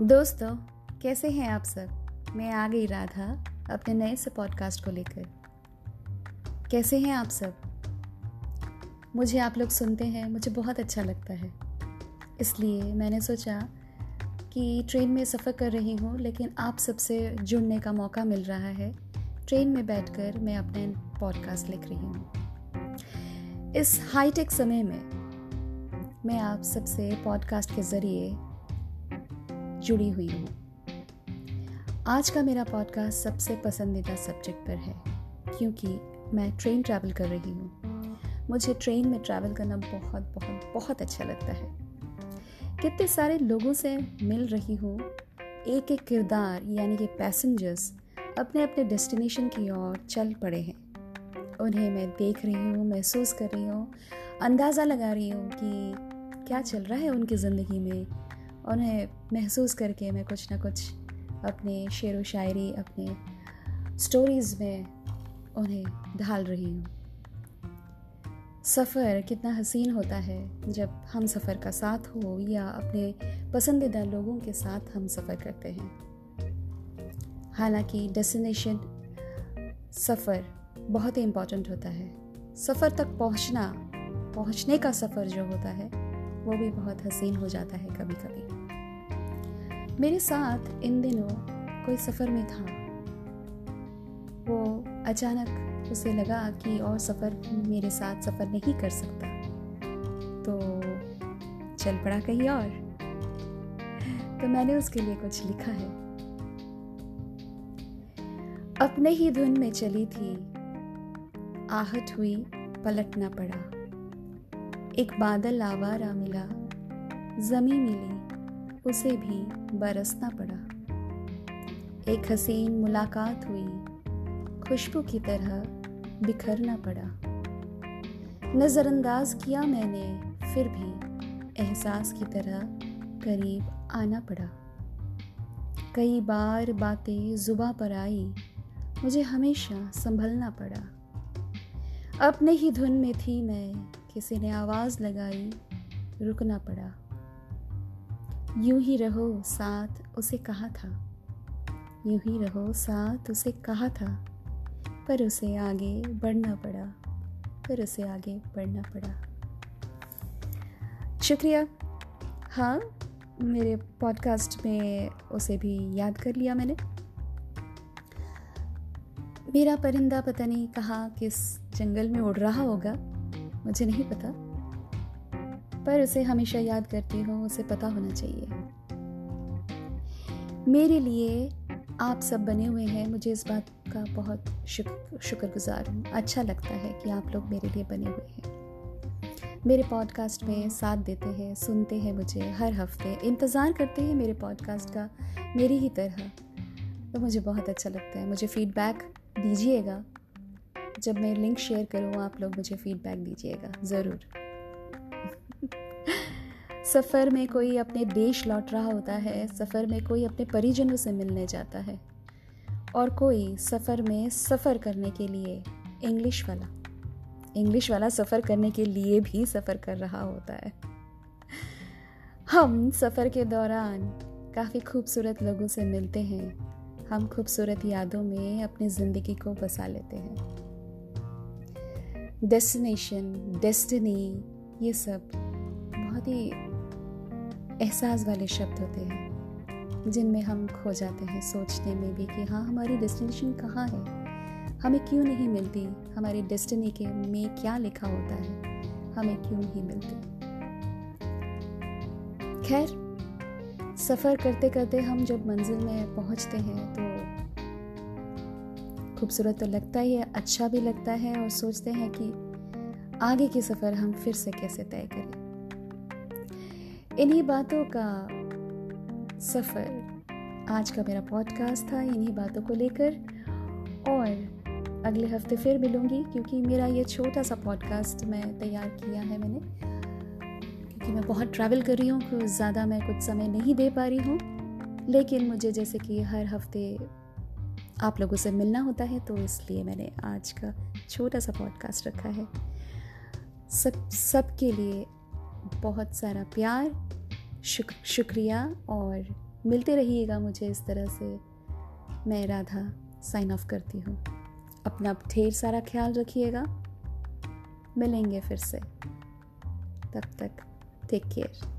दोस्तों, कैसे हैं आप सब? मैं आ गई राधा अपने नए से पॉडकास्ट को लेकर। कैसे हैं आप सब? मुझे आप लोग सुनते हैं, मुझे बहुत अच्छा लगता है। इसलिए मैंने सोचा कि ट्रेन में सफ़र कर रही हूँ, लेकिन आप सबसे जुड़ने का मौका मिल रहा है। ट्रेन में बैठकर मैं अपने पॉडकास्ट लिख रही हूँ। इस हाईटेक समय में मैं आप सबसे पॉडकास्ट के ज़रिए जुड़ी हुई हूँ। आज का मेरा पॉडकास्ट सबसे पसंदीदा सब्जेक्ट पर है, क्योंकि मैं ट्रेन ट्रैवल कर रही हूँ। मुझे ट्रेन में ट्रैवल करना बहुत बहुत बहुत अच्छा लगता है। कितने सारे लोगों से मिल रही हूँ एक एक किरदार, यानी कि पैसेंजर्स अपने अपने डेस्टिनेशन की ओर चल पड़े हैं। उन्हें मैं देख रही हूँ, महसूस कर रही हूँ, अंदाज़ा लगा रही हूँ कि क्या चल रहा है उनकी ज़िंदगी में उन्हें महसूस करके मैं कुछ ना कुछ अपने शेर व शायरी, अपने स्टोरीज़ में उन्हें ढाल रही हूँ। सफ़र कितना हसीन होता है जब हम सफ़र का साथ हो या अपने पसंदीदा लोगों के साथ हम सफ़र करते हैं। हालाँकि डेस्टिनेशन सफ़र बहुत ही इंपॉर्टेंट होता है। सफ़र तक पहुँचना, पहुँचने का सफ़र जो होता है वो भी बहुत हसीन हो जाता है कभी कभी मेरे साथ इन दिनों कोई सफ़र में था। वो अचानक उसे लगा कि और सफ़र मेरे साथ सफ़र नहीं कर सकता। तो चल पड़ा कहीं और। तो मैंने उसके लिए कुछ लिखा है। अपने ही धुन में चली थी। आहट हुई, पलटना पड़ा। एक बादल आवारा मिला। जमी मिली, उसे भी बरसना पड़ा। एक हसीन मुलाकात हुई, खुशबू की तरह बिखरना पड़ा। नज़रअंदाज किया मैंने, फिर भी एहसास की तरह करीब आना पड़ा। कई बार बातें जुबा पर आई, मुझे हमेशा संभलना पड़ा। अपने ही धुन में थी मैं किसी ने आवाज़ लगाई, रुकना पड़ा। यूँ ही रहो, साथ उसे कहा था। यूँ ही रहो, साथ उसे कहा था। पर उसे आगे बढ़ना पड़ा। पर उसे आगे बढ़ना पड़ा। शुक्रिया। हाँ मेरे पॉडकास्ट में उसे भी याद कर लिया मैंने। मेरा परिंदा पता नहीं कहाँ, किस जंगल में उड़ रहा होगा। मुझे नहीं पता। पर उसे हमेशा याद करती हूँ, उसे पता होना चाहिए। मेरे लिए आप सब बने हुए हैं। मुझे इस बात का बहुत शुक्र शुक्रगुजार हूँ। अच्छा लगता है कि आप लोग मेरे लिए बने हुए हैं। मेरे पॉडकास्ट में साथ देते हैं, सुनते हैं मुझे हर हफ़्ते। इंतज़ार करते हैं मेरे पॉडकास्ट का, मेरी ही तरह। तो मुझे बहुत अच्छा लगता है। मुझे फीडबैक दीजिएगा। जब मैं लिंक शेयर करूँ, आप लोग मुझे फीडबैक दीजिएगा, ज़रूर। सफ़र में कोई अपने देश लौट रहा होता है, सफ़र में कोई अपने परिजनों से मिलने जाता है, और कोई सफ़र में सफ़र करने के लिए इंग्लिश वाला। इंग्लिश वाला सफ़र करने के लिए भी सफ़र कर रहा होता है। हम सफ़र के दौरान काफ़ी खूबसूरत लोगों से मिलते हैं। हम खूबसूरत यादों में अपनी ज़िंदगी को बसा लेते हैं। डेस्टिनेशन डेस्टिनी ये सब बहुत ही एहसास वाले शब्द होते हैं, जिनमें हम खो जाते हैं सोचने में भी कि हाँ हमारी डेस्टिनेशन कहाँ है? हमें क्यों नहीं मिलती? हमारी डेस्टिनी के में क्या लिखा होता है? हमें क्यों नहीं मिलती? खैर, सफ़र करते करते हम जब मंजिल में पहुँचते हैं तो खूबसूरत तो लगता ही है अच्छा भी लगता है और सोचते हैं कि आगे की सफ़र हम फिर से कैसे तय करें। इन्हीं बातों का सफ़र आज का मेरा पॉडकास्ट था, इन्हीं बातों को लेकर और अगले हफ़्ते फिर मिलूँगी क्योंकि मेरा ये छोटा सा पॉडकास्ट मैं तैयार किया है मैंने। क्योंकि मैं बहुत ट्रैवल कर रही हूँ ज़्यादा मैं कुछ समय नहीं दे पा रही हूँ। लेकिन मुझे जैसे कि हर हफ़्ते आप लोगों से मिलना होता है तो इसलिए मैंने आज का छोटा सा पॉडकास्ट रखा है। सब सबके लिए बहुत सारा प्यार शुक, शुक्रिया और मिलते रहिएगा मुझे इस तरह से। मैं राधा साइन ऑफ़ करती हूँ। अपना ढेर सारा ख्याल रखिएगा। मिलेंगे फिर से। तब तक टेक केयर